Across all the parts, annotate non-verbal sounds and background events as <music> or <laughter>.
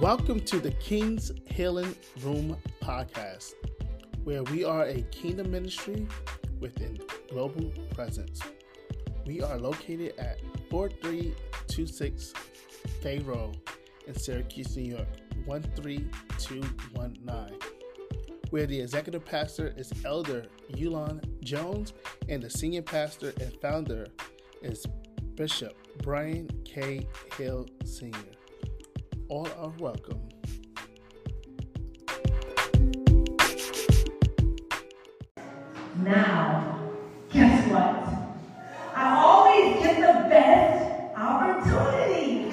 Welcome to the King's Healing Room podcast, where we are a kingdom ministry with a global presence. We are located at 4326 Fay Road in Syracuse, New York, 13219, where the executive pastor is Elder Yulon Jones and the senior pastor and founder is Bishop Brian K. Hill Sr. All are welcome. Now, guess what? I always get the best opportunity.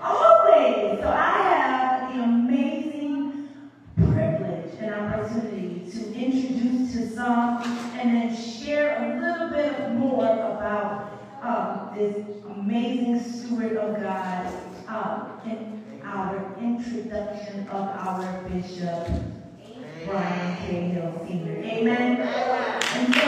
always. So I have the amazing privilege and opportunity to introduce to some and then share a little bit more about um, this amazing steward of God um, in our introduction of our bishop. Brian K. Hill Sr. Amen. And so,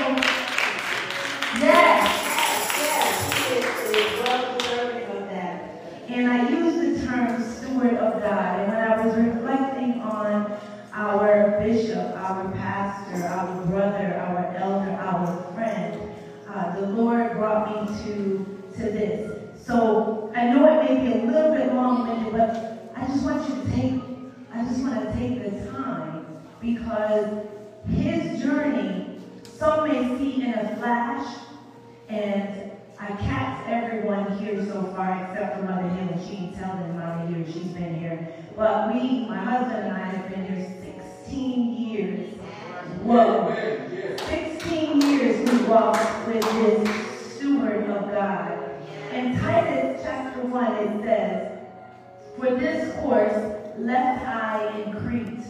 yes, yes, he is well deserving of that. And I use the term steward of God. And when I was reflecting on our bishop, our pastor, our brother, our elder, our friend, uh, the Lord brought me to, to this. So I know it may be a little bit long-winded, but I just want you to take, I just want to take the time because his journey, some may see in a flash, and I catch everyone here so far except for Mother Hill. She ain't telling many years she's been here. But we, my husband and I, have been here 16 years. Whoa. 16 years we walked with this steward of God. In Titus chapter 1, it says, For this course left I in Crete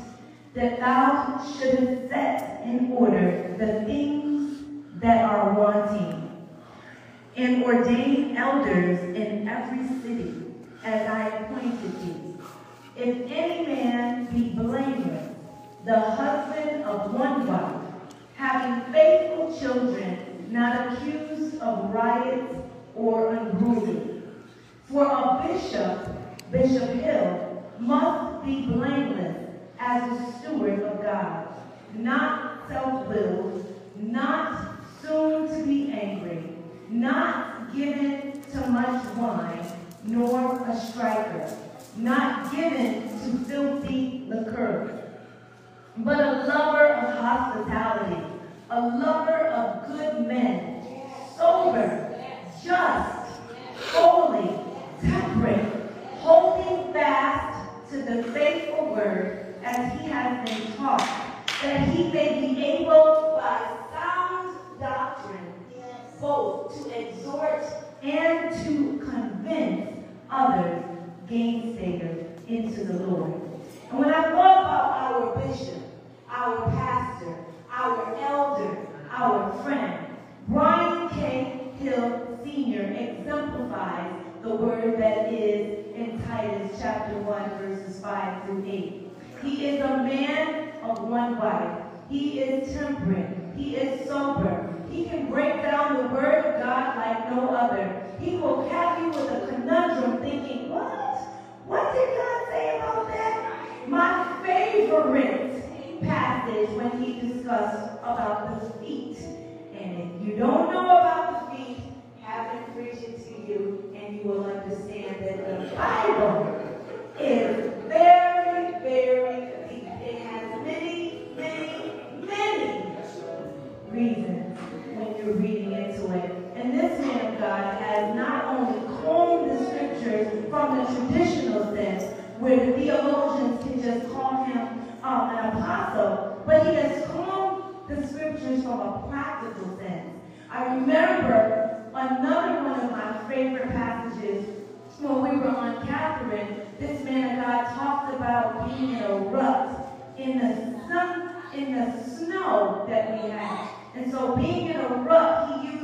that thou shouldest set in order the things that are wanting, and ordain elders in every city, as I appointed thee. If any man be blameless, the husband of one wife, having faithful children, not accused of riots or unruly. For a bishop, Bishop Hill, must be blameless as a steward of God, not self-willed, not soon to be angry, not given to much wine, nor a striker, not given to filthy liquor, but a lover of hospitality, a lover of good men, sober, just, holy, temperate, holding fast to the faithful word as he has been taught, that he may be able by sound doctrine both to exhort and to convince others gainsayers into the Lord. And when I thought about our bishop, our pastor, our elder, our friend, Brian K. Hill Sr. exemplifies the word that is in Titus chapter 1, verses 5 through 8. He is a man of one wife. He is temperate. He is sober. He can break down the word of God like no other. He will have you with a conundrum thinking, what? What did God say about that? My favorite passage when he discussed about the feet. And if you don't know about the feet, have him preach it to you and you will understand that the Bible God has not only combed the scriptures from the traditional sense, where the theologians can just call him um, an apostle, but he has combed the scriptures from a practical sense. I remember another one of my favorite passages when we were on Catherine, this man of God talked about being in a rut in the sun, in the snow that we had. And so being in a rut, he used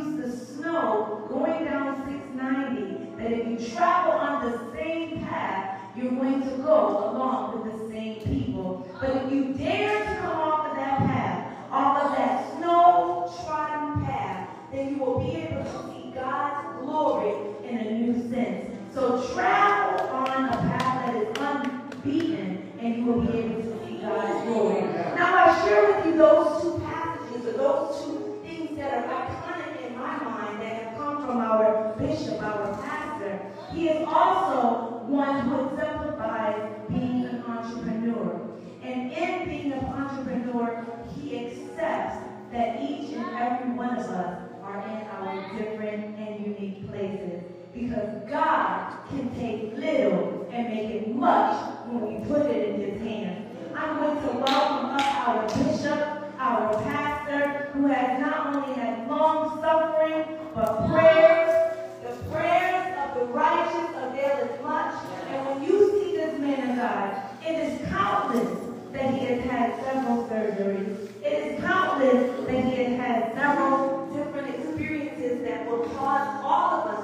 know going down 690 that if you travel on the same path, you're going to go along with the same people. But if you dare to come off of that path, off of that snow-trodden path, then you will be able to see God's glory in a new sense. So travel on a path that is unbeaten, and you will be able to see God's glory. Now I share with you those two passages, or those two things that are that have come from our bishop, our pastor. He is also one who exemplifies being an entrepreneur. And in being an entrepreneur, he accepts that each and every one of us are in our different and unique places. Because God can take little and make it much when we put it in his hands. I'm going to welcome up our bishop, our pastor, who has not only had long suffering, countless that he has had several surgeries. It is countless that he has had several different experiences that will cause all of us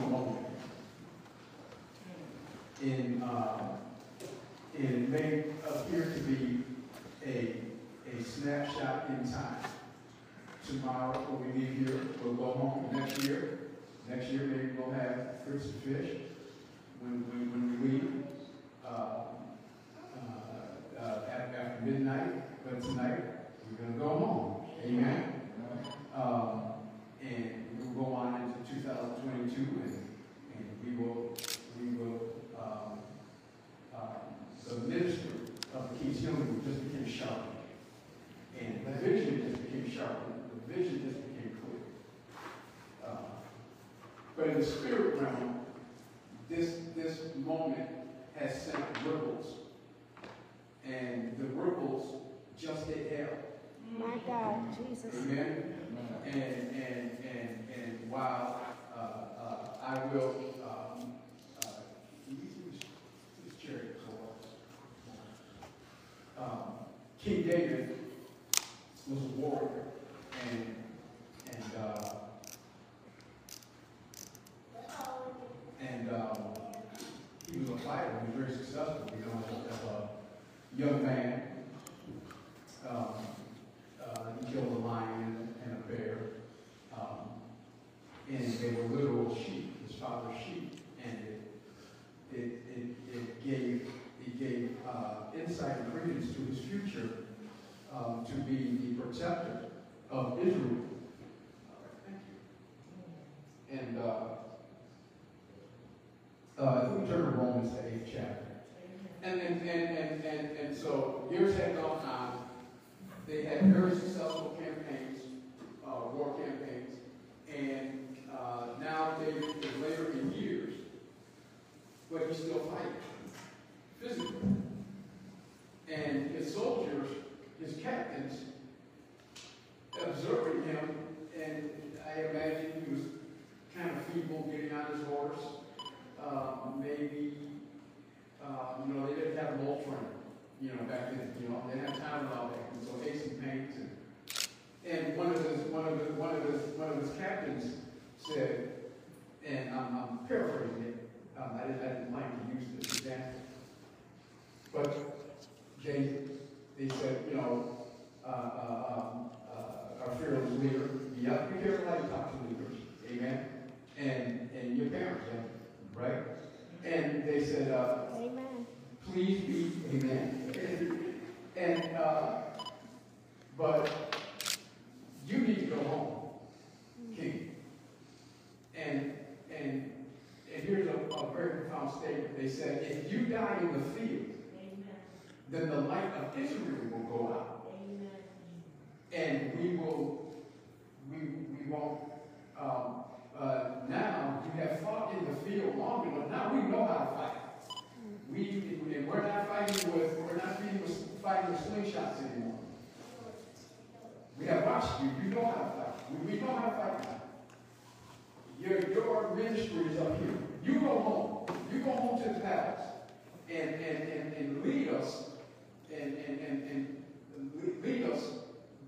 a touchstone moment in, uh, it may appear to be a, a snapshot in time. Tomorrow, when we leave here, we'll go home next year. Next year, maybe we'll have fruits and fish when, when, when we leave. Uh, uh, uh, after, after midnight, but tonight, we're gonna go home. Amen? Um, and we'll go on into 2022 and, and we will, we will, um, um, the ministry of the King's Healing just became sharp. And the vision just became sharp. The vision just became clear. Uh, but in the spirit realm, this, this moment has sent ripples. And the ripples just hit hell. My God, Jesus. Amen. And, and, and, and while uh, uh, I will, um, uh, um, King David was a warrior, and and uh, and um, he was a fighter. He was very successful. Know, as a young man. Um, uh, he killed a lion and a bear. And they were literal sheep, his father's sheep. And it, it, it, it gave, it gave uh, insight and credence to his future um, to be the protector of Israel. Thank you. And uh, uh, if we turn to Romans, the eighth chapter. And, and, and, and, and, and so years had gone on. They had very successful campaigns, uh, war campaigns, and uh, now David is later in years, but he's still fighting physically. And his soldiers, his captains, observing him, and I imagine he was kind of feeble getting on his horse. Uh, maybe, uh, you know, they didn't have Motrin, you know, back then. You know, they didn't have time and all that. And so aches and pains. And, and one of his, one of his, one of his, one of his captains said, and I'm, I'm paraphrasing it. Um, I didn't, I didn't like to use this example, but they, they said, you know, uh, uh, um, uh, our fearless leader, you have to be careful how you talk to leaders, amen, and and your parents, yeah, right? And they said, uh, Amen. please be, amen. And, and uh, but you need to go home, King. And and and here's a, a very profound statement. They said, if you die in the field, Amen. then the light of Israel will go out. Amen. And we will, we, we won't, um, uh, now you have fought in the field long enough. Now we know how to fight. Hmm. We, and we're not fighting with, we're not fighting with, fighting with slingshots anymore. We have watched you. You know how to fight. We, we know how to fight now. Your, your ministry is up here. You go home. You go home to the palace and, and, and, and lead us and, and, and, and lead us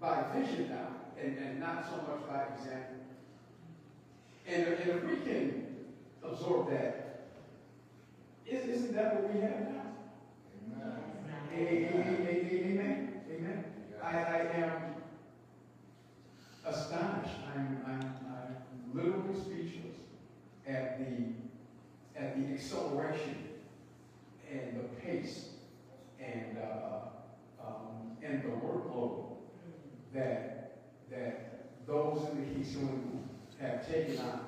by vision now and, and not so much by example. And, and if we can absorb that, isn't that what we have now? Amen. Amen. Amen. I, I am astonished. I'm, I'm, I'm literally at the at the acceleration and the pace and uh, um, and the workload that that those in the Group have taken on.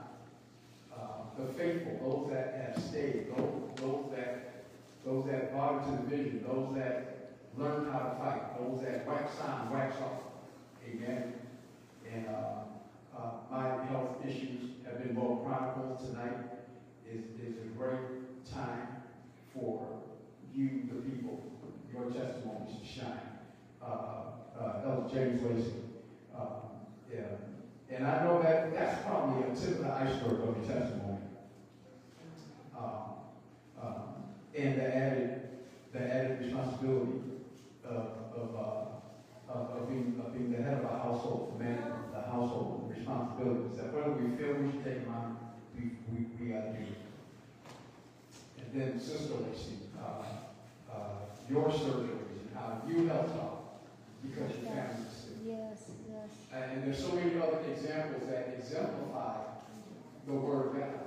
Uh, the faithful, those that have stayed, those, those that those that bought into the vision, those that learned how to fight, those that wax on, wax off. Amen. And uh, uh, my health issues have been well chronicled tonight. Is is a great time for you, the people, your testimonies to shine. Uh, uh, Elder James Lacey. Uh, yeah. And I know that that's probably a tip of the iceberg of your testimony. Um, um, and the added, the added responsibility of, of, uh, of, being, of being the head of a household, man the household responsibilities, that whether we feel we should take them on, we, we, we got to do it. And then Sister Lacey, uh, uh, your surgeries and how you helped out because your family was sick. Yes, yes. And there's so many other examples that exemplify the Word of God.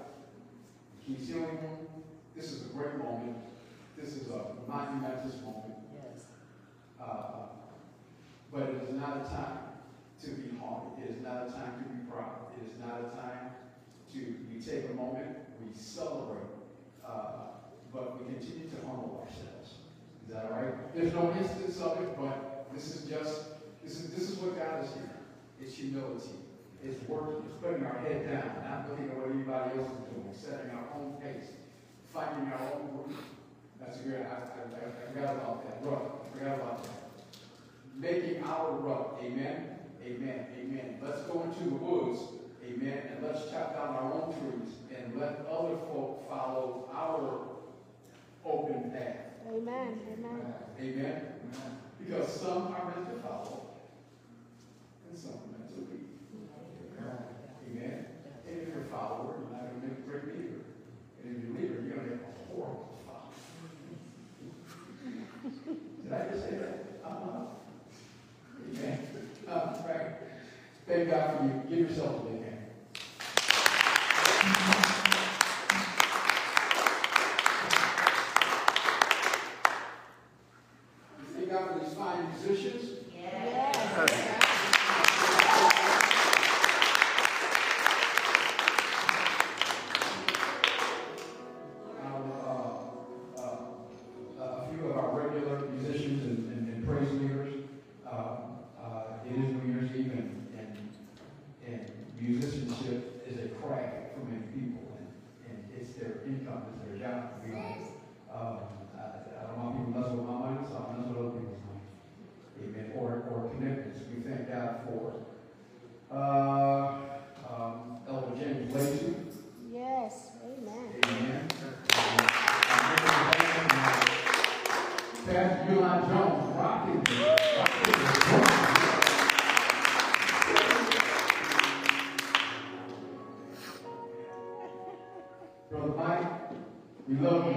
King's Healing Room. This is a great moment. This is a monumentous moment. Yes. Uh, but it is not a time to be haunted. It is not a time to be proud. It is not a time to, we take a moment, we celebrate, uh, but we continue to humble ourselves. Is that all right? There's no instance of it, but this is just, this is, this is what God is here. It's humility. It's working. It's putting our head down, not looking at what anybody else is doing, setting our own pace, finding our own route. That's great. I, I, I forgot about that. Rut. I forgot about that. Making our rut. Amen. Amen. Amen. Let's go into the woods. Amen. And let's chop down our own trees and let other folk follow our open path. Amen. Amen. Amen. Because some are meant to follow and some are meant to lead. Amen. And if you're a follower, you're not going to make a great leader. And if you're a leader, you're going to make a horrible follower. Did I just say that? Uh-huh. Amen. Uh, right. Thank God for you. Give yourself a big hand. You I, I don't want people messing with my money, so I mess with other people's money. Amen. Or, or commitments. We thank God for uh, um, Elder James Lacey. Yes. Amen. Amen. Pastor Yulon Jones, rocking the- rocking the drum. Brother Mike, we love you,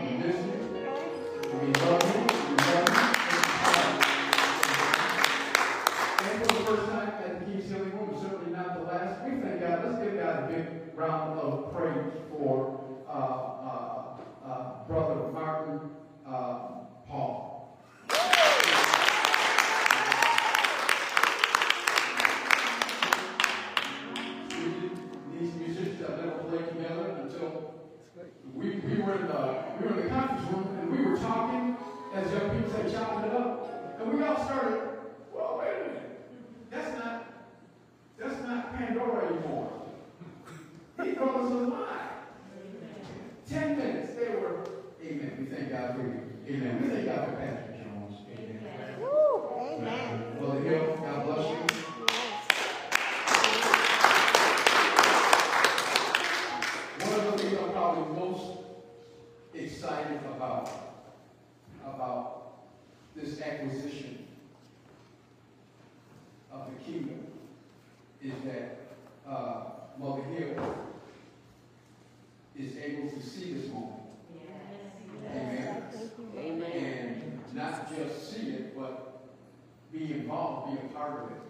be involved, be a part of it.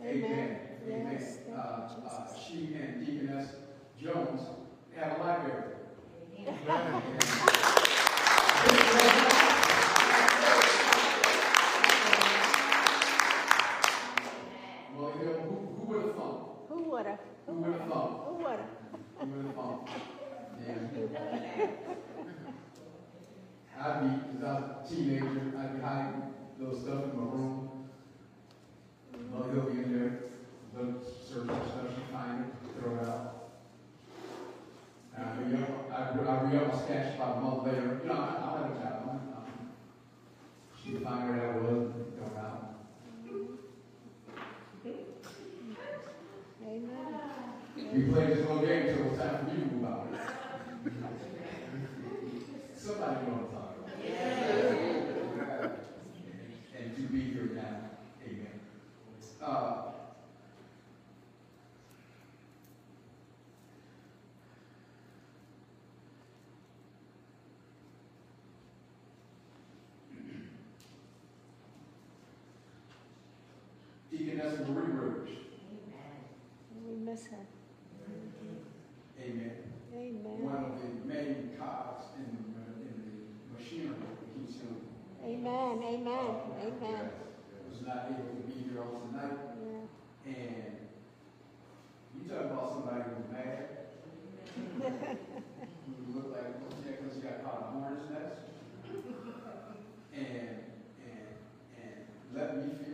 Amen. Amen. Yes, Amen. Uh, uh, she and Deaconess Jones have a library. Amen. Amen. well, you know, who, who would have thought? Who would have? Who would have thought? Who would have? Who would have thought? Yeah. I'd be, as a teenager, I'd be hiding little stuff in my room they'll go in there, they'll search for stuff, you throw it out. And I know, I, I re a sketch about a month later. You know, I, I let her have. Um, she fired where wood. was, throw it out. We played this little game until it's time for you to move out. <laughs> Somebody knows. Yes, sir. Amen. Amen. One of the main cogs in the, in the machinery he's doing. Amen. Amen. Uh, Amen. Was not able to be here all tonight. Yeah. And you talk about somebody who's mad. <laughs> who looked like, yeah, because he got caught in a hornet's nest. And, and, and let me feel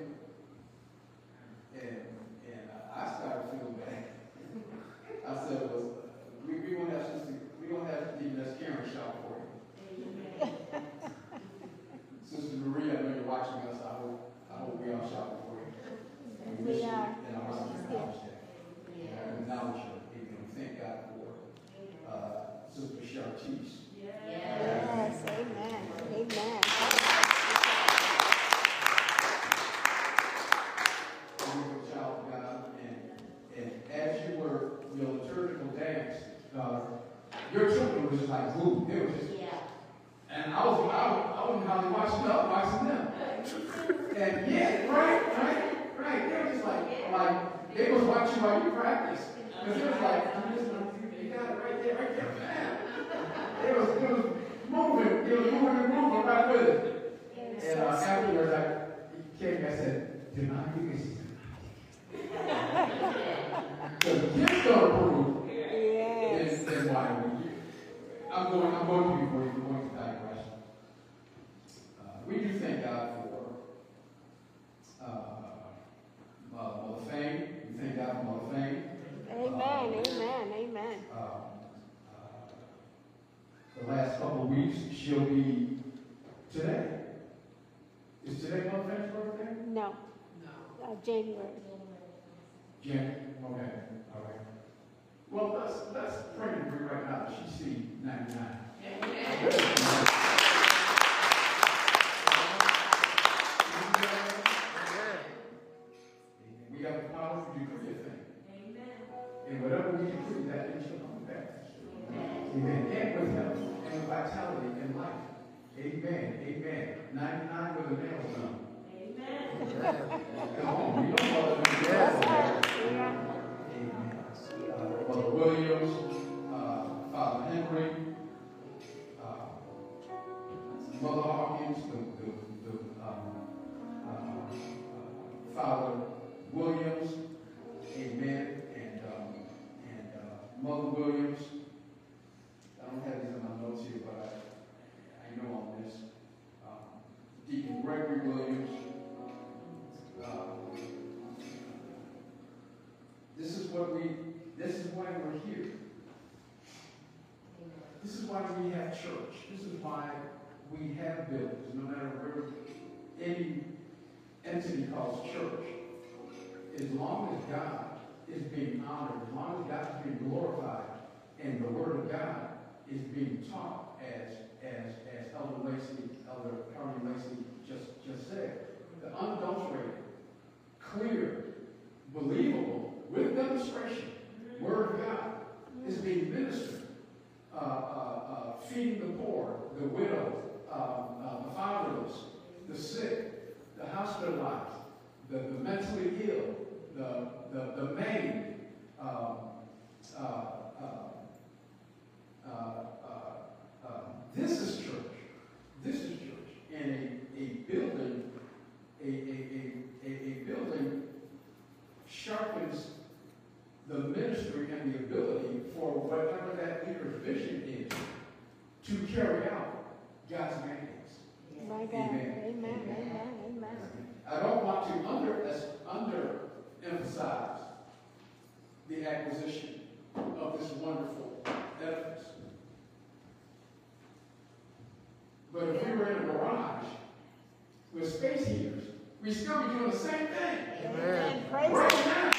we'd still be doing the same thing. Amen. Praise Right now.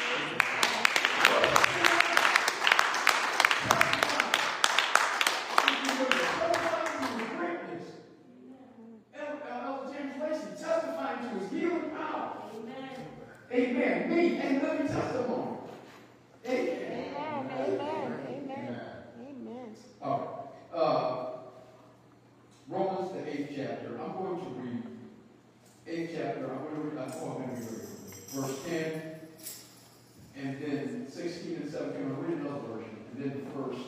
Testifying to his healing power. Amen. Me and living testimony. Amen. Amen. Amen. Amen. Amen. All right. Uh, Romans, the eighth chapter. I'm going to read eighth chapter. I'm going to read. I'm going to read verse 10, and then 16 and 17. I'm going to read another version, and then verse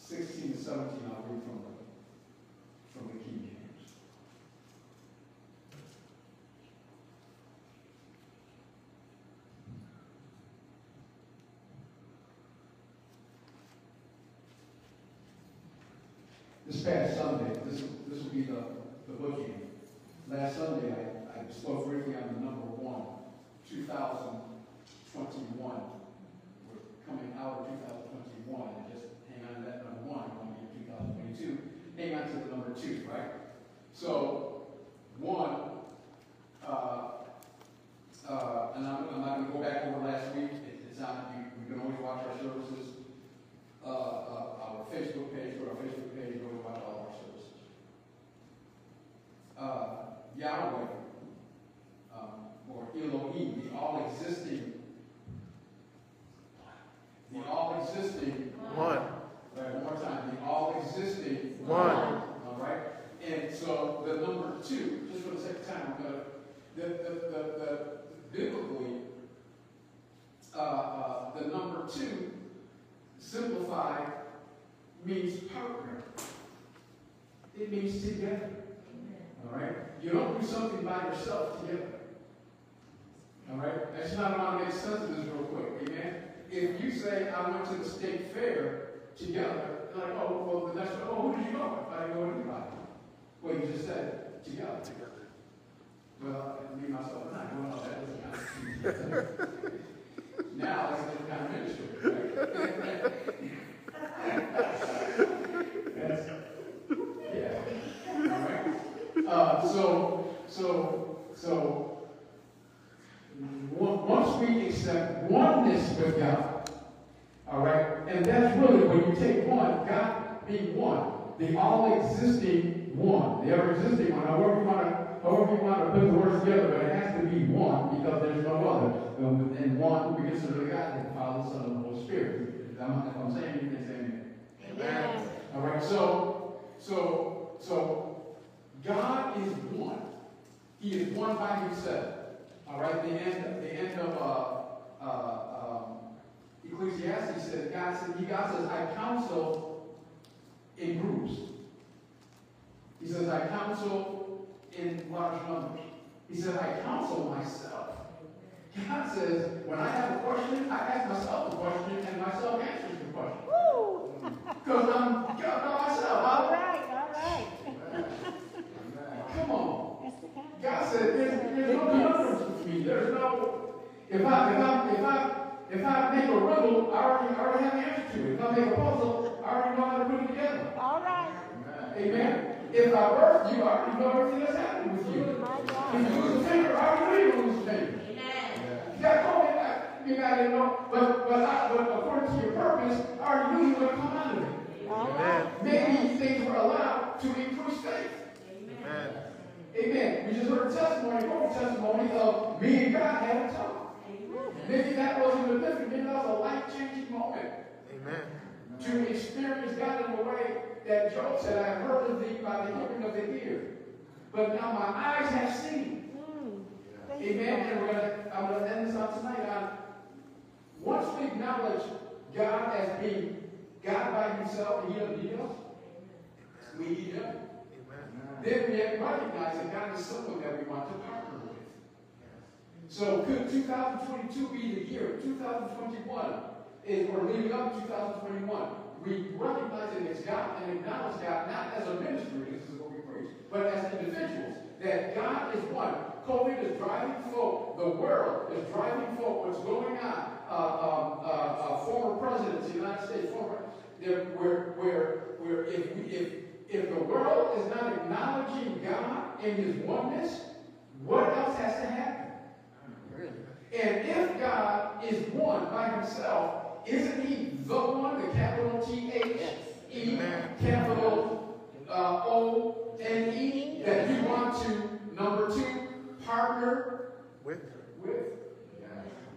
16 and 17. I'll read from the from the King James. This past Sunday, this, this will be the, the booking. Last Sunday, I, I spoke briefly on the number one, 2021. We're coming out of 2021, and just hang on to that number one, we're going to be in 2022. Hang on to the number two, right? So, one, uh, uh, and I'm, I'm not going to go back over last week. It, it's on, you, you can always watch our services uh, uh, our Facebook page, go to our Facebook page, go to watch all our services. Uh, Yahweh, um, or Elohim, the all existing, the all existing, One. right, one more time, the all existing, One. all right? And so the number two, just for the sake of time, I'm gonna, the, the, the, the, biblically, uh, uh, the number two Simplified means partner. It means together. All right? You don't do something by yourself together. All right? I just not want to make sense of this real quick. Amen? If you say, I went to the state fair together, like, oh, well, the next one, oh, who did you go with? I didn't go with anybody. Well, you just said together. Together. Well, me, myself, and I. Well, no, that doesn't count. <laughs> now, that's a different kind of ministry, right? <laughs> Yeah. All right. Uh, so, so, so, once we accept oneness with God, all right, and that's really when you take one, God being one, the all-existing one, the ever-existing one. However you want to, however you want to put the words together, but it has to be one because there's no other. Um, And one we consider God, the Father, Son, and the Holy Spirit. If I'm, if I'm saying anything, say amen. Amen. All right, so, so, so, God is one. He is one by himself. All right, the end, the end of uh, uh, um, Ecclesiastes says, God says, he God says, I counsel in groups. He says, I counsel in large numbers. He says, I counsel myself. God says, when I have a question, I ask myself a question, and myself answers the question. Because <laughs> I'm God by myself. All right. Come on. That's the kind of- God said, there's, there's no conundrums with me. There's no, if I, if I, if I, if I make a riddle, I already, I already have the answer to it. If I make a puzzle, I already know how to put it together. All right. Amen. If I birth you, I already know everything that's happening with you. If you lose a finger, I already know you're going to lose a finger. You got COVID, I- you got to know, but, but, I, but according to your purpose, I already knew you were going to come out of it. All right. Maybe things were allowed to increase faith. Amen. We just heard a testimony, a testimony of me and God had a talk. Maybe that wasn't a different, maybe that was a life-changing moment Amen. to experience God in a way that Job said, I heard of thee by the hearing of the ear. But now my eyes have seen. Mm. Thank Amen. And we're gonna, I'm gonna end this out tonight on once we acknowledge God as being God by himself and he doesn't need us, we need him. Then we recognize that God is someone that we want to partner with. So could 2022 be the year? 2021 is we're leading up to 2021. We recognize that it's God and acknowledge God not as a ministry, this is what we preach, but as individuals. That God is one. COVID is driving folk. The world is driving folk. What's going on? Uh, um, uh, uh, former presidents, of the United States, former, where, where, where if, we, if, if the world is not acknowledging God in His oneness, what else has to happen? And if God is one by himself, isn't he the one, the capital T H E, capital uh, O N E, that you want to, number two, partner With with?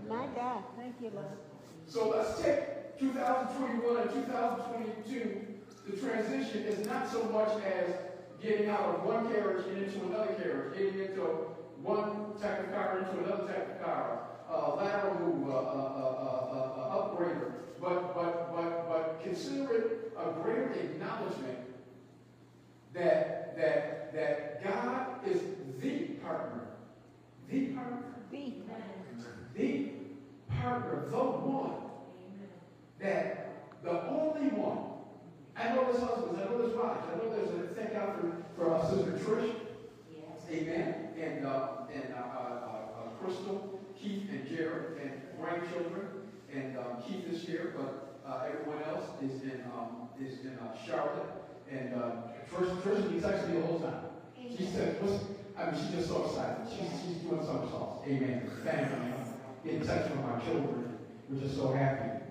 My God. Thank you, Lord. So let's take 2021 and 2022. The transition is not so much as getting out of one carriage and into another carriage, getting into one type of car into another type of car, uh, lateral move, uh, uh, uh, uh, uh, upgrader. But, but, but, but consider it a greater acknowledgement that, that, that God is the partner. The partner Be. the partner, the one, that the only one. I know there's husbands, I know there's wives, I know there's a thank God for, for our sister Trish. Amen. And uh, and uh, uh, uh, Crystal, Keith, and Jared, and grandchildren. And um, Keith is here, but uh, everyone else is in um, is in uh, Charlotte. And uh, Trish, Trish texting me the whole time. She said, What's, I mean, she's just so excited. She's, she's doing somersaults. Amen. Family. Getting touch with my children. We're just so happy.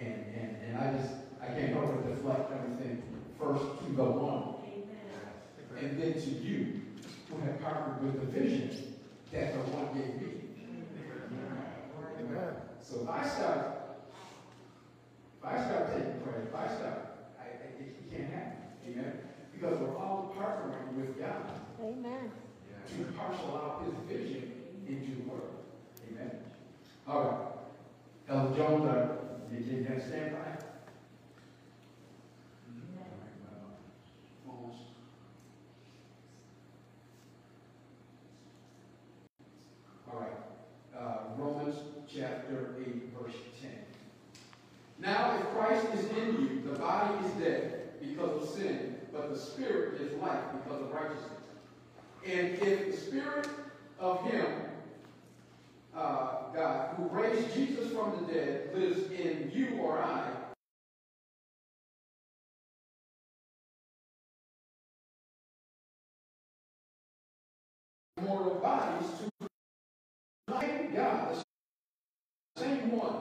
And, and, and I just, I can't help but deflect everything first to the one. And then to you, who have partnered with the vision that the one gave me. Amen. So if I start, if I start taking credit, if I start, I, I, it, it can't happen. Amen. Because we're all partnering with God Amen. to parcel out his vision into the world. Amen. All right. Elder Jones, uh, you, you can stand by? Almost. All right. Uh, Romans chapter 8, verse 10. Now, if Christ is in you, the body is dead because of sin, but the spirit is life because of righteousness. And if the spirit of him, uh, God, who raised Jesus from the dead, lives in you or I, mortal bodies to God, the same one,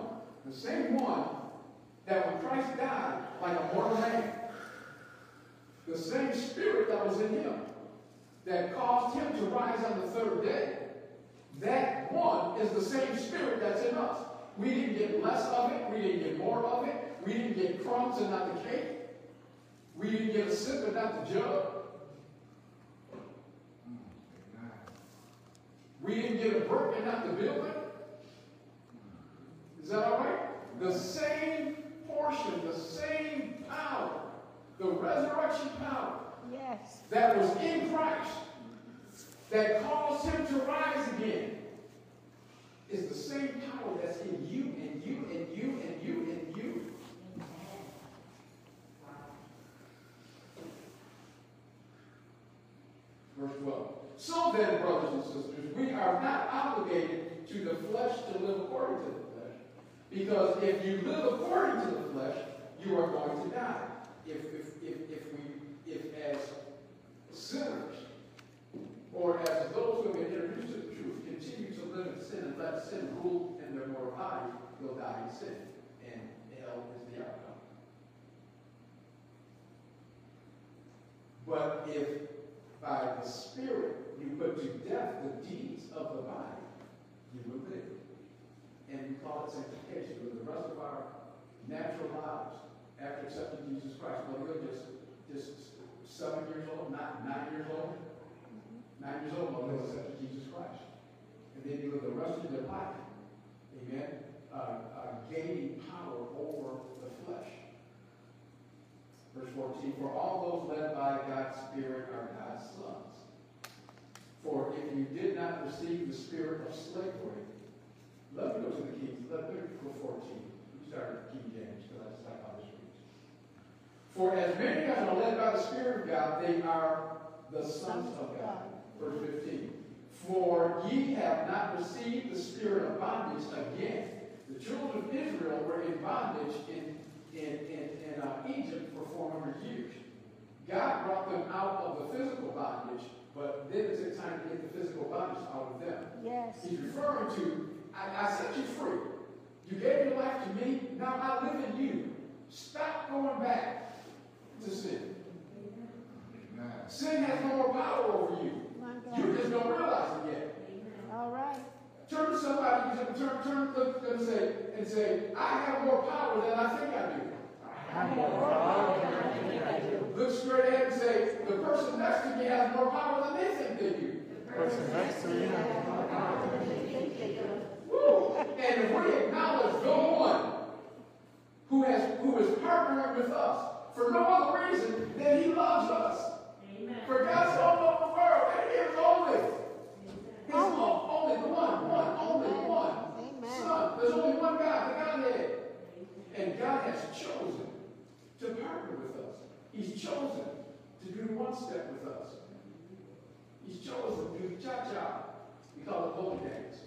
the same one that when Christ died like a mortal man, the same spirit that was in him that caused him to rise on the third day, that one is the same spirit that's in us. We didn't get less of it, we didn't get more of it, we didn't get crumbs and not the cake, we didn't get a sip and not the jug. We didn't get a brick and not the building. Is that all right? The same portion, the same power, the resurrection power Yes. that was in Christ, that caused him to rise again, is the same power that's in you and you and you and you and you. Verse 12. So then, brothers and sisters, we are not obligated to the flesh to live according to the flesh. Because if you live according to the flesh, you are going to die. If, if, if, if we if as sinners, or as those who have introduced the truth, continue to live in sin and let sin rule in their mortal body, they'll die in sin. And hell is the outcome. But if by the Spirit you put to death the deeds of the body, you will live. And we call it sanctification. For the rest of our natural lives, after accepting Jesus Christ, whether you're just, just seven years old, not nine years old, nine years old, whether you accepted Jesus Christ. And then you live the rest of your life, amen, uh, uh, gaining power over the flesh. Verse 14, for all those led by God's Spirit are God's sons. For if you did not receive the spirit of slavery, let me go to the King, let me go to 14. We started King James because I just like how this reads. For as many as are led by the Spirit of God, they are the sons of God. Verse 15. For ye have not received the spirit of bondage again. The children of Israel were in bondage in, in, in, in uh, Egypt for 400 years. God brought them out of the physical bondage, but then it's a time to get the physical bondage out of them. Yes. He's referring to, I, I set you free. You gave your life to me, now I live in you. Stop going back to sin. Sin has no more power over you. You just don't realize it yet. All right. Turn to somebody, you turn, turn, look at them and say, and say, I have more power than I think I do. Look straight ahead and say, the person next to me has more power than they think they do. Person next to you. Woo! And if we acknowledge the one who has who is partnering with us for no other reason than he loves us. For God so loved the world, and he is only. His own, only the one, one, only one. Amen. Son. There's only one God, the Godhead. And God has chosen to partner with us. He's chosen to do one step with us. He's chosen to do cha-cha. We call it holy dance.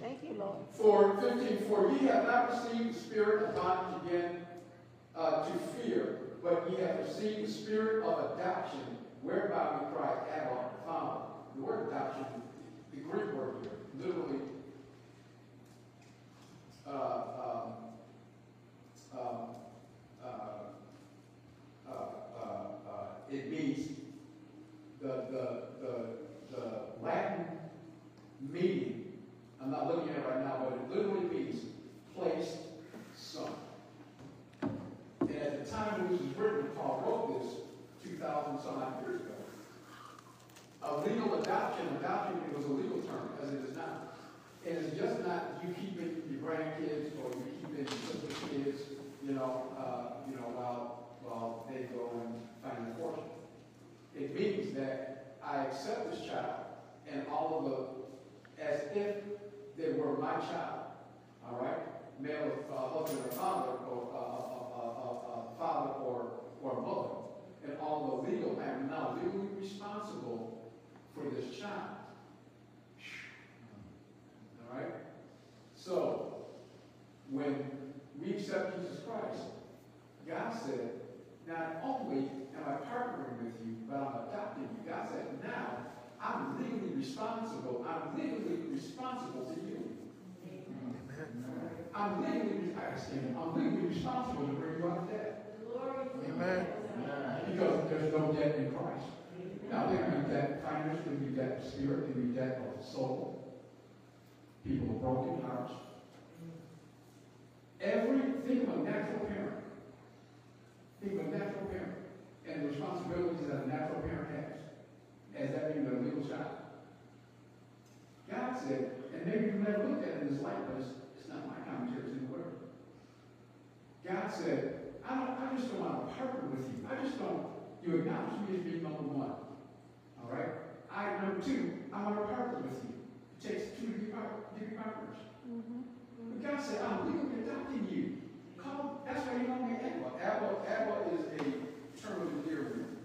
Thank you, Lord. For 15, for ye have not received the spirit of bondage again uh, to fear, but ye have received the spirit of adoption, whereby we cry, Abba, Father. The word adoption, the Greek word here, literally, uh, um, um, uh, uh, uh, uh, it means the, the, the, the Latin meaning I'm not looking at it right now, but it literally means placed son. At the time when this was written, Paul wrote this 2,000 some odd years ago. A legal adoption, adoption was a legal term, as it is now. And it's just not you keeping your grandkids or you keeping your kids, you know, uh, you know, while, while they go and find their fortune. It means that I accept this child and all of the, as if they were my child, all right? Male, uh, husband or father, or uh, father or, or mother. And all the legal, I am now legally responsible for this child. All right? So, when we accept Jesus Christ, God said, not only am I partnering with you, but I'm adopting you. God said, now I'm legally responsible. I'm legally responsible to you. Amen. I'm legally, I I'm legally responsible to bring you out of debt. Amen. Because there's no debt in Christ. Now financial, there can be debt of spirit, can be debt of soul. People with broken hearts. Every, think of a natural parent. Think of a natural parent and the responsibilities that a natural parent has as that being a legal child. God said, and maybe you've never looked at it in this light, but it's, it's not my commentary, it's in the Word. God said, I, don't, I just don't want to partner with you. I just don't, you acknowledge me as being number one. All right? I, number two, I want to partner with you. It takes two to be, par- to be partners. Mm-hmm. But God said, I'm legally adopting you. Call, that's why you know me Abba. Abba, Abba is a term of endearment.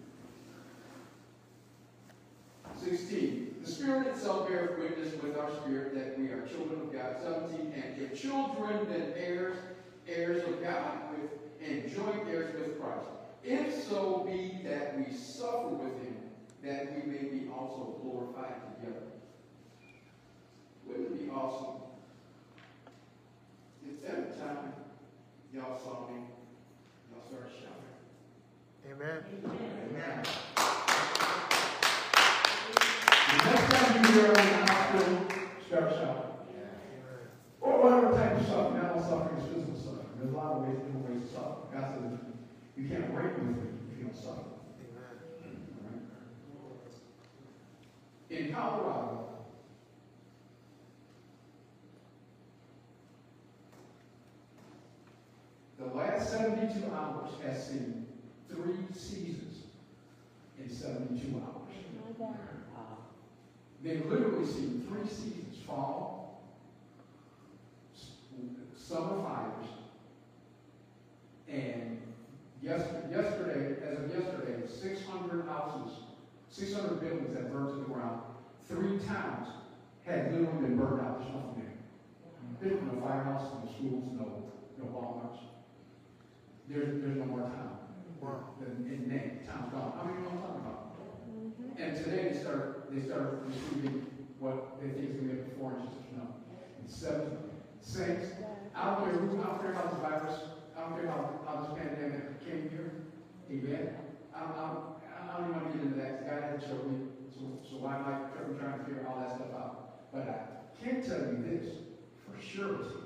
16. The Spirit itself beareth witness with our spirit that we are children of God. 17. And if children, then heirs, heirs of God, joint heirs with Christ. if so be that we suffer with him, that we may be also glorified together. Wouldn't it be awesome if every time y'all saw me, y'all started shouting? Amen. Amen. The next time you hear in the hospital, start shouting. Or whatever type of suffering, mental suffering is physical suffering. There's a lot of ways, to suffer. God says you can't reign with me if you don't suffer. In Colorado, the last 72 hours has seen three seasons in 72 hours. They've literally seen three seasons fall, summer fires, and yesterday, yesterday, as of yesterday, 600 houses, 600 buildings that burned to the ground. Three towns had literally been burned out. There's nothing there. There's no firehouse, no schools, no, no Walmarts. There's, there's no more town. In, in name, town's gone. How many know what I'm talking about? Mhm. And today they start, they start receiving what they think is going to be up to four inches of snow. Seven, saints, I don't care who, I don't care how this virus, I don't care how, how this pandemic came here. Amen. I I I don't even want to get into that, God had showed me, so, so why am I trying to figure all that stuff out? But I can tell you this, for surety,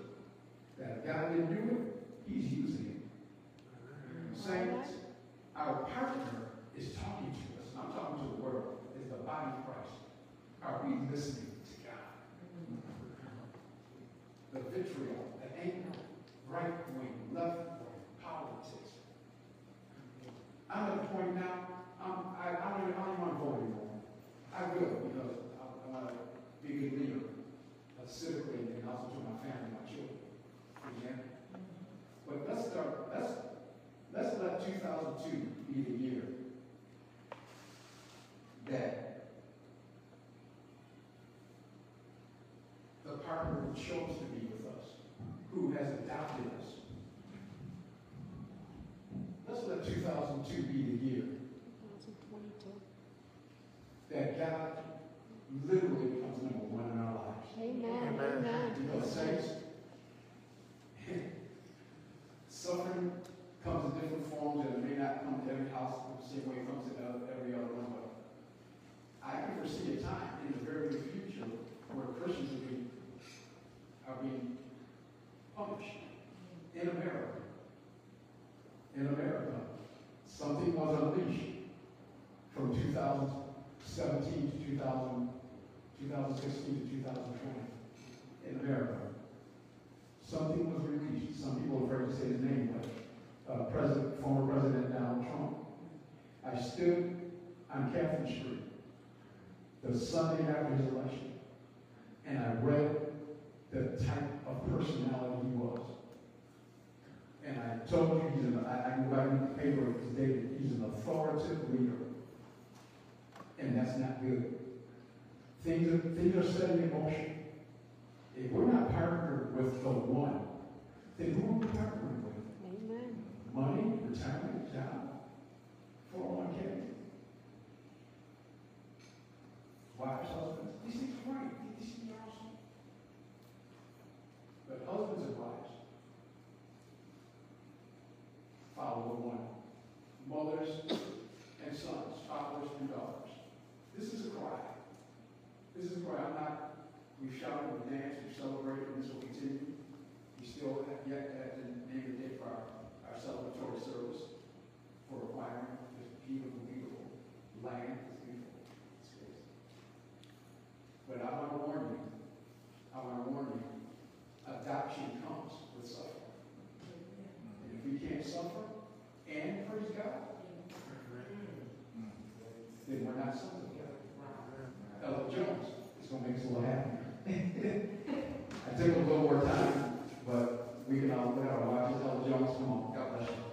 that if God didn't do it, He's using it. Saints, our partner is talking to us. I'm talking to the world. It's the body of Christ. Are we listening to God? The vitriol, the anger, right wing, left wing, politics. I'm at the point now, I'm, I, I, don't even, I don't even want to vote anymore. I will because I, I want to be a good leader, uh, civically, and also to my family, my children. Amen. But let's start, let's, let's let 2002 be the year that the partner who chose to be with us, who has adopted us. Let's let 2002 be the year 2022. that God literally becomes number one in our lives. Amen. Amen. Amen. Because saints, suffering comes in different forms and it may not come to every house the same way it comes to every other one. But I can foresee a time in the very near future where Christians will be, are being punished in America. In America, something was unleashed from 2017 to 2000, 2016 to 2020 in America. Something was released. Some people are afraid to say his name, but uh, President, former President Donald Trump. I stood on Catherine Street the Sunday after his election, and I read the type of personality he was. And I told you he's an, I, I can go back in the paper, dated, he's an authoritative leader. And that's not good. Things are, things are set in motion. If we're not partnered with the one, then who are we partnering with? Amen. Money, retirement, job, 401k. Wives, husbands, these things are right. These things are awesome. But husbands and wives, follow the one. Mothers and sons, fathers and daughters. This is a cry. This is a cry. I'm not, we've shouted, we've danced, we've celebrated, and this will continue. We still have yet to have to name the date for our, our celebratory service for acquiring this beautiful, beautiful land, this beautiful space. But I want to warn you, I want to warn you, adoption comes with suffering. And if we can't suffer and praise God, then we're not sons of God. Jones is going to make us a little happier. <laughs> I took a little more time, but we can all at our watches. Elder Jones, come on. God bless you.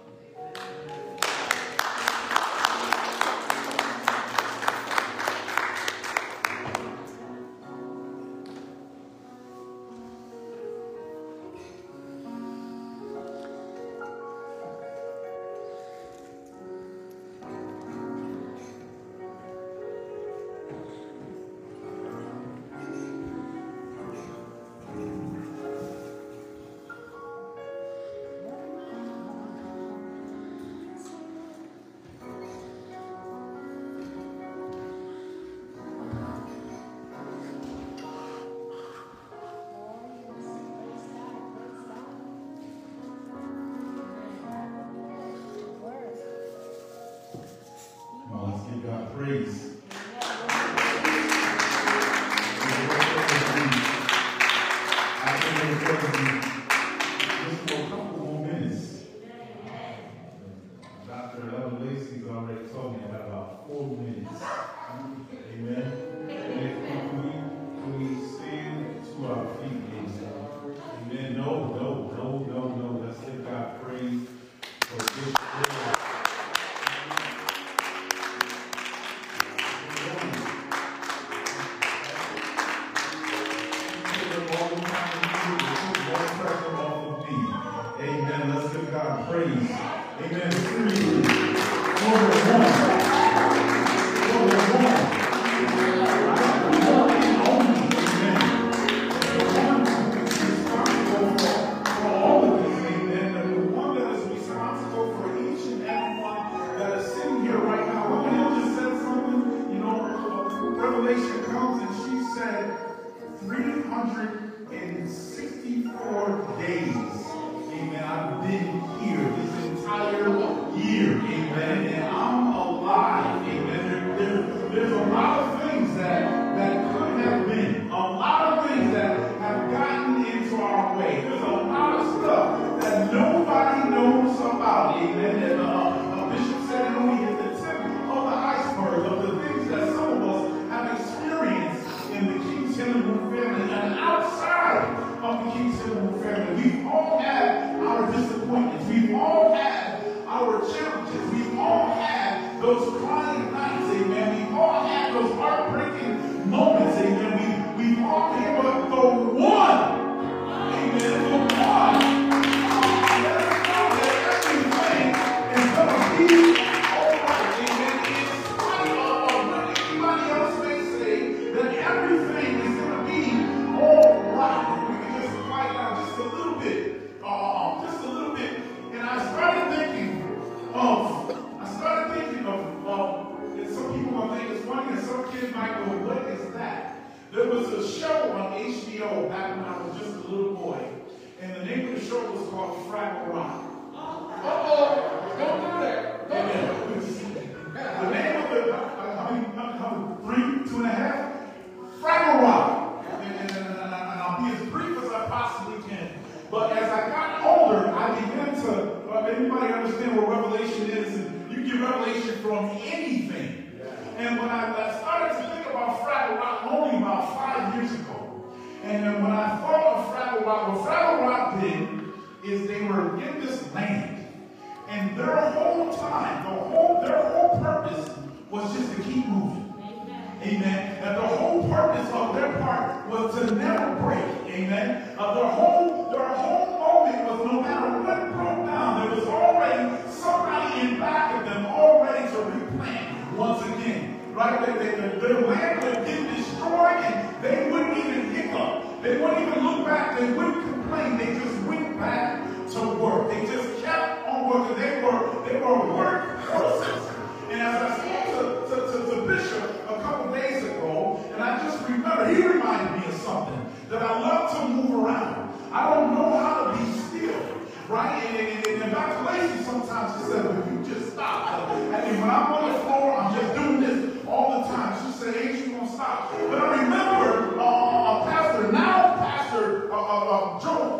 right? And, and, and, and Dr. Lacey sometimes she said, well, you just stop. I mean, when I'm on the floor, I'm just doing this all the time. She said, ain't you gonna stop? But I remember uh, uh, uh Pastor, now Pastor uh, uh, uh Joe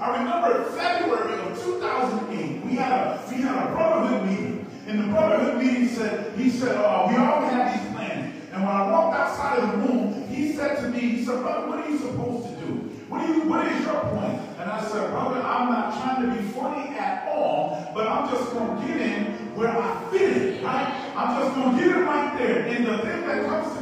I remember February of 2008, we had a, we had a brotherhood meeting. And the brotherhood meeting said, he said, uh, we all have these plans. And when I walked outside of the room, he said to me, he said, brother, what are you supposed to do? What, you, what is your plan? And I said, brother, I'm not trying to be funny at all, but I'm just going to get in where I fit in, right? I'm just going to get it right there. And the thing that comes to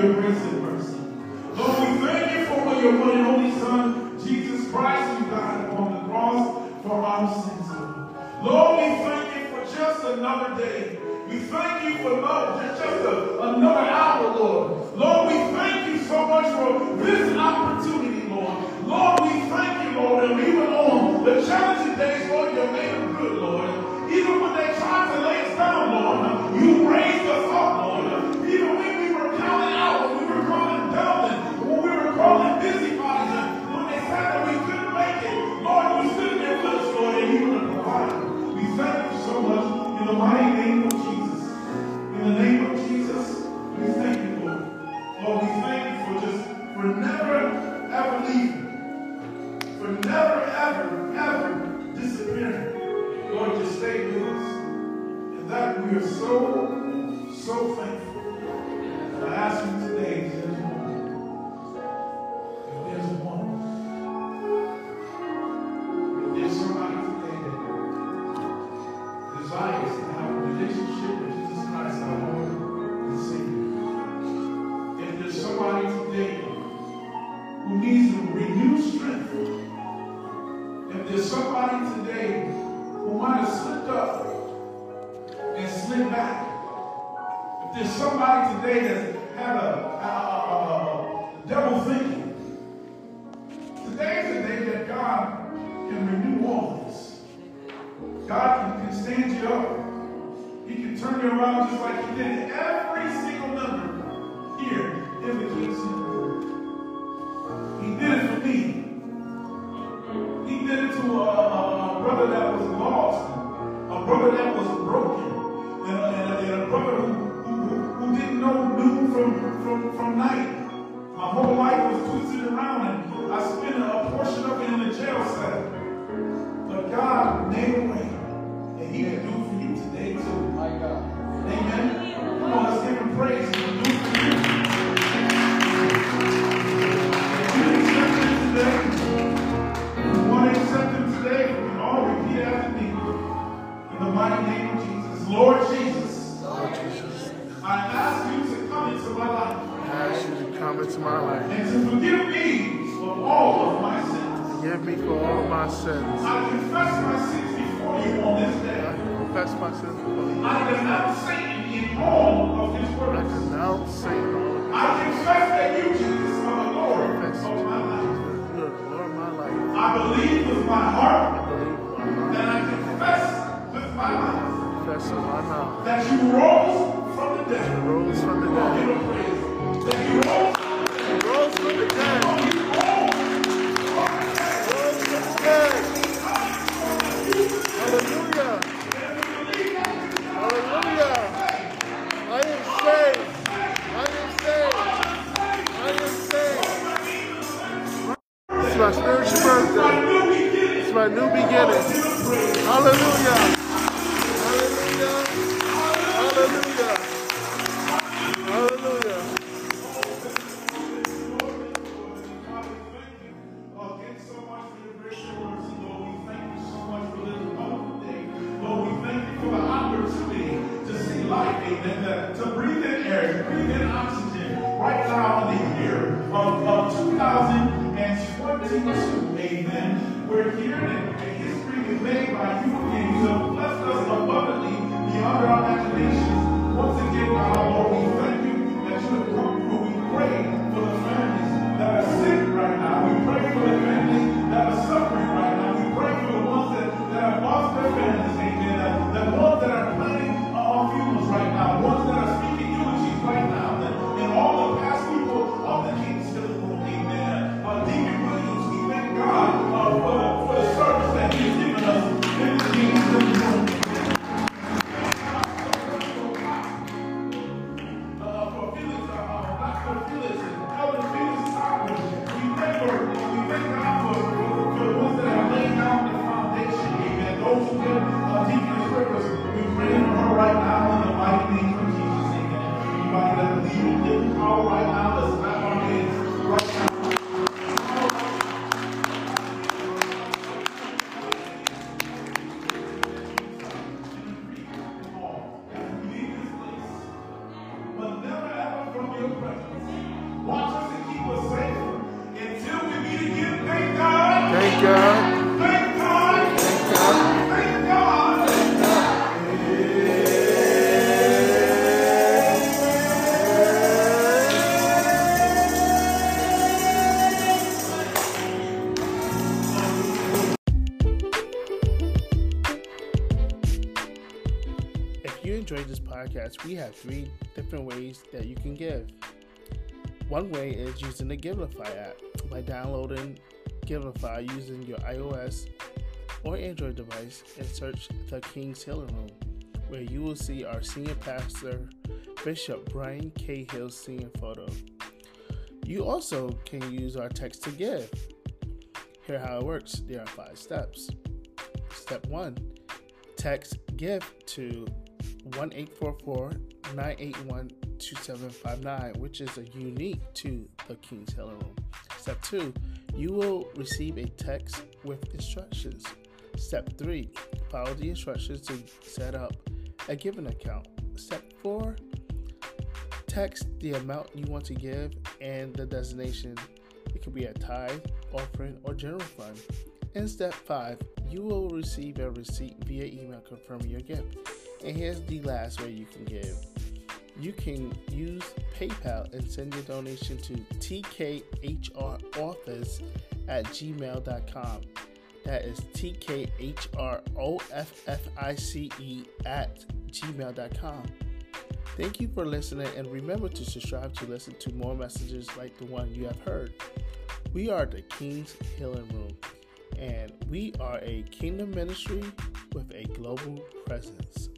much your this podcast, we have three different ways that you can give. One way is using the Givelify app by downloading Givelify using your iOS or Android device and search the King's Healing Room, where you will see our senior pastor, Bishop Brian K. Hill's senior photo. You also can use our text to give. Here how it works. There are five steps. Step one, text give to 1 981 2759, which is a unique to the King's Healing Room. Step 2 You will receive a text with instructions. Step 3 Follow the instructions to set up a given account. Step 4 Text the amount you want to give and the designation. It could be a tithe, offering, or general fund. In step 5, you will receive a receipt via email confirming your gift. And here's the last way you can give. You can use PayPal and send your donation to tkhroffice at gmail.com. That is tkhroffice at gmail.com. Thank you for listening and remember to subscribe to listen to more messages like the one you have heard. We are the King's Healing Room and we are a kingdom ministry with a global presence.